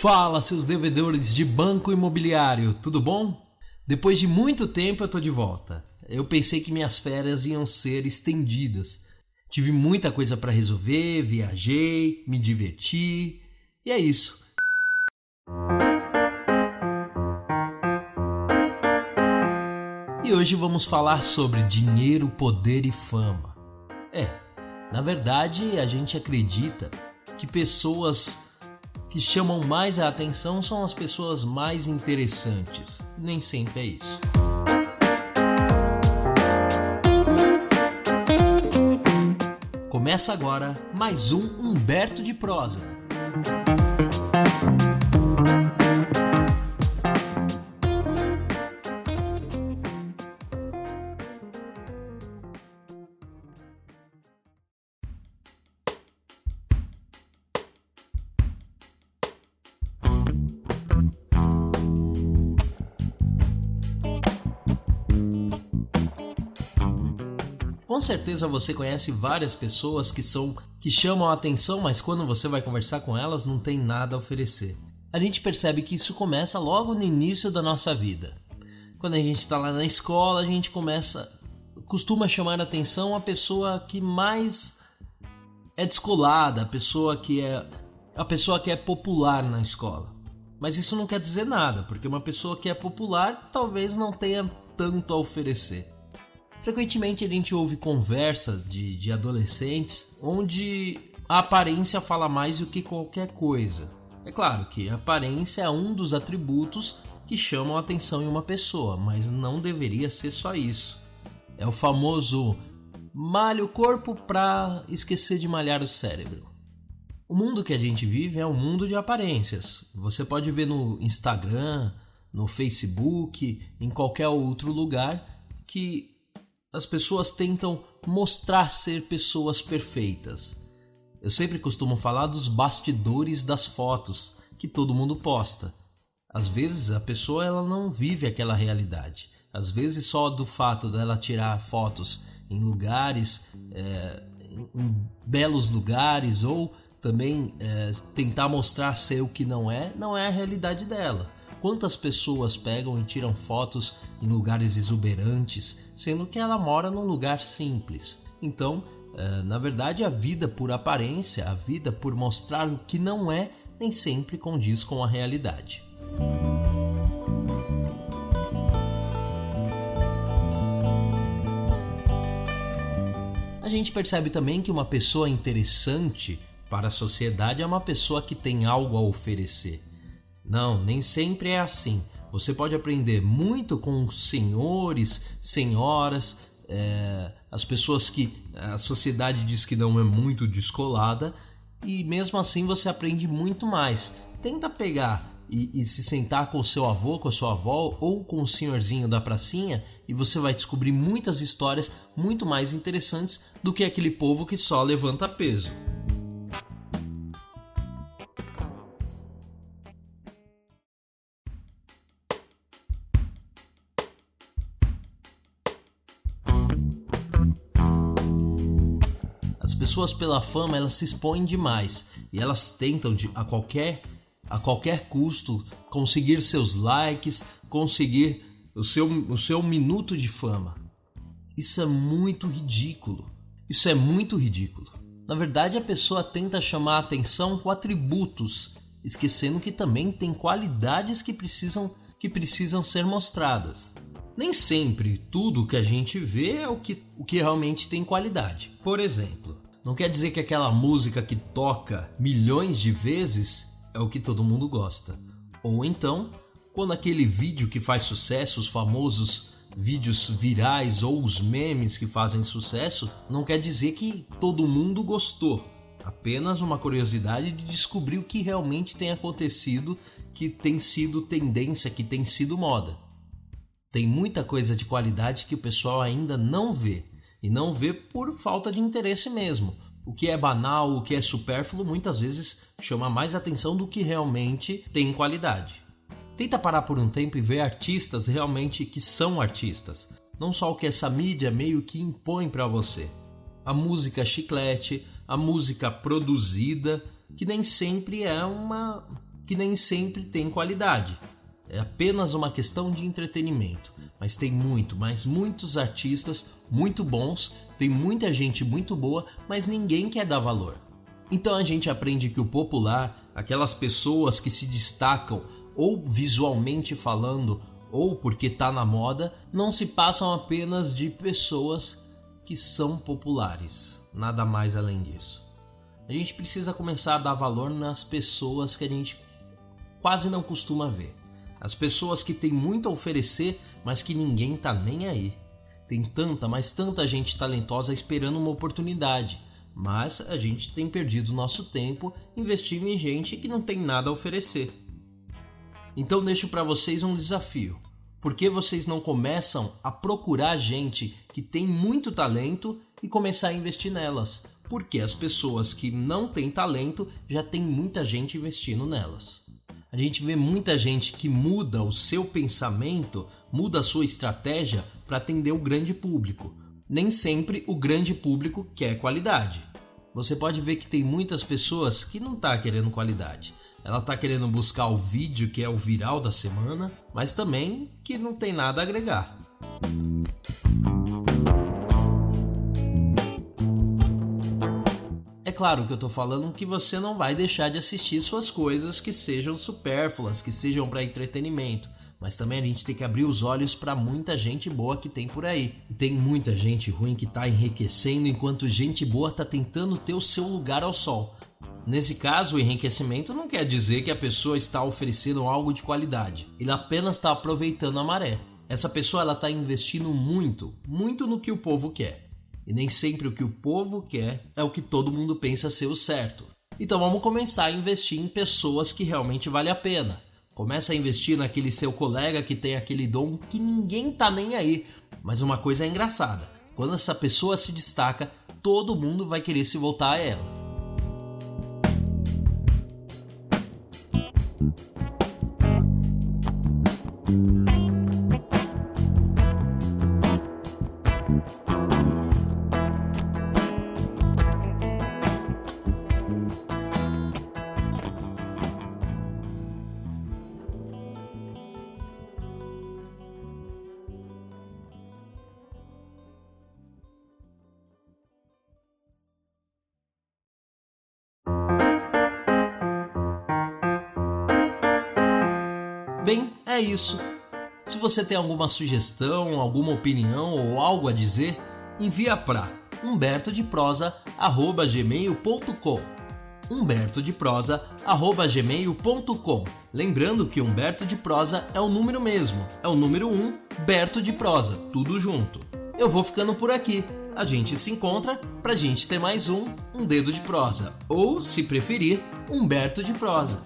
Fala, seus devedores de banco imobiliário, tudo bom? Depois de muito tempo eu tô de volta. Eu pensei que minhas férias iam ser estendidas. Tive muita coisa para resolver, viajei, me diverti, e é isso. E hoje vamos falar sobre dinheiro, poder e fama. É, na verdade, a gente acredita que pessoas que chamam mais a atenção são as pessoas mais interessantes. Nem sempre é isso. Começa agora mais um Humberto de Prosa. Com certeza você conhece várias pessoas que são que chamam a atenção, mas quando você vai conversar com elas não tem nada a oferecer. A gente percebe que isso começa logo no início da nossa vida. Quando a gente está lá na escola, a gente começa costuma chamar a atenção a pessoa que mais é descolada, a pessoa que é a pessoa que é popular na escola. Mas isso não quer dizer nada, porque uma pessoa que é popular talvez não tenha tanto a oferecer. Frequentemente a gente ouve conversa de, de adolescentes onde a aparência fala mais do que qualquer coisa. É claro que a aparência é um dos atributos que chamam a atenção em uma pessoa, mas não deveria ser só isso. É o famoso malha o corpo para esquecer de malhar o cérebro. O mundo que a gente vive é um mundo de aparências. Você pode ver no Instagram, no Facebook, em qualquer outro lugar que as pessoas tentam mostrar ser pessoas perfeitas. Eu sempre costumo falar dos bastidores das fotos que todo mundo posta. Às vezes a pessoa ela não vive aquela realidade. Às vezes só do fato dela tirar fotos em lugares, é, em belos lugares ou também é, tentar mostrar ser o que não é, não é a realidade dela. Quantas pessoas pegam e tiram fotos em lugares exuberantes, sendo que ela mora num lugar simples? Então, eh, na verdade, a vida por aparência, a vida por mostrar o que não é, nem sempre condiz com a realidade. A gente percebe também que uma pessoa interessante para a sociedade é uma pessoa que tem algo a oferecer. Não, nem sempre é assim. Você pode aprender muito com senhores, senhoras, é, as pessoas que a sociedade diz que não é muito descolada, e mesmo assim você aprende muito mais. Tenta pegar e, e, se sentar com o seu avô, com a sua avó ou com o senhorzinho da pracinha e você vai descobrir muitas histórias muito mais interessantes do que aquele povo que só levanta peso. Pessoas pela fama elas se expõem demais e elas tentam de, a qualquer a qualquer custo conseguir seus likes, conseguir o seu, o seu minuto de fama. Isso é muito ridículo. Isso é muito ridículo. Na verdade, a pessoa tenta chamar a atenção com atributos, esquecendo que também tem qualidades que precisam que precisam ser mostradas. Nem sempre tudo que a gente vê é o que, o que realmente tem qualidade. Por exemplo, não quer dizer que aquela música que toca milhões de vezes é o que todo mundo gosta. Ou então, quando aquele vídeo que faz sucesso, os famosos vídeos virais ou os memes que fazem sucesso, não quer dizer que todo mundo gostou. Apenas uma curiosidade de descobrir o que realmente tem acontecido, que tem sido tendência, que tem sido moda. Tem muita coisa de qualidade que o pessoal ainda não vê e não vê por falta de interesse mesmo. O que é banal, o que é supérfluo, muitas vezes chama mais atenção do que realmente tem qualidade. Tenta parar por um tempo e ver artistas realmente que são artistas, não só o que essa mídia meio que impõe para você. A música chiclete, a música produzida, que nem sempre é uma que nem sempre tem qualidade. É apenas uma questão de entretenimento. Mas tem muito, mas muitos artistas muito bons, tem muita gente muito boa, mas ninguém quer dar valor. Então a gente aprende que o popular, aquelas pessoas que se destacam ou visualmente falando ou porque tá na moda, não se passam apenas de pessoas que são populares, nada mais além disso. A gente precisa começar a dar valor nas pessoas que a gente quase não costuma ver. As pessoas que têm muito a oferecer, mas que ninguém tá nem aí. Tem tanta, mas tanta gente talentosa esperando uma oportunidade, mas a gente tem perdido nosso tempo investindo em gente que não tem nada a oferecer. Então deixo para vocês um desafio. Por que vocês não começam a procurar gente que tem muito talento e começar a investir nelas? Porque as pessoas que não têm talento já tem muita gente investindo nelas a gente vê muita gente que muda o seu pensamento, muda a sua estratégia para atender o grande público. Nem sempre o grande público quer qualidade. Você pode ver que tem muitas pessoas que não tá querendo qualidade. Ela tá querendo buscar o vídeo que é o viral da semana, mas também que não tem nada a agregar. Claro que eu tô falando que você não vai deixar de assistir suas coisas que sejam supérfluas, que sejam para entretenimento. Mas também a gente tem que abrir os olhos para muita gente boa que tem por aí. E tem muita gente ruim que tá enriquecendo enquanto gente boa tá tentando ter o seu lugar ao sol. Nesse caso, o enriquecimento não quer dizer que a pessoa está oferecendo algo de qualidade. Ele apenas está aproveitando a maré. Essa pessoa ela está investindo muito, muito no que o povo quer. E nem sempre o que o povo quer é o que todo mundo pensa ser o certo. Então vamos começar a investir em pessoas que realmente vale a pena. Começa a investir naquele seu colega que tem aquele dom que ninguém tá nem aí. Mas uma coisa é engraçada: quando essa pessoa se destaca, todo mundo vai querer se voltar a ela. Bem, é isso. Se você tem alguma sugestão, alguma opinião ou algo a dizer, envia para humbertodeprosa@gmail.com. humbertodeprosa@gmail.com. Lembrando que Humberto de Prosa é o número mesmo, é o número 1, um, Berto de Prosa, tudo junto. Eu vou ficando por aqui. A gente se encontra pra gente ter mais um, um dedo de prosa, ou, se preferir, Humberto de Prosa.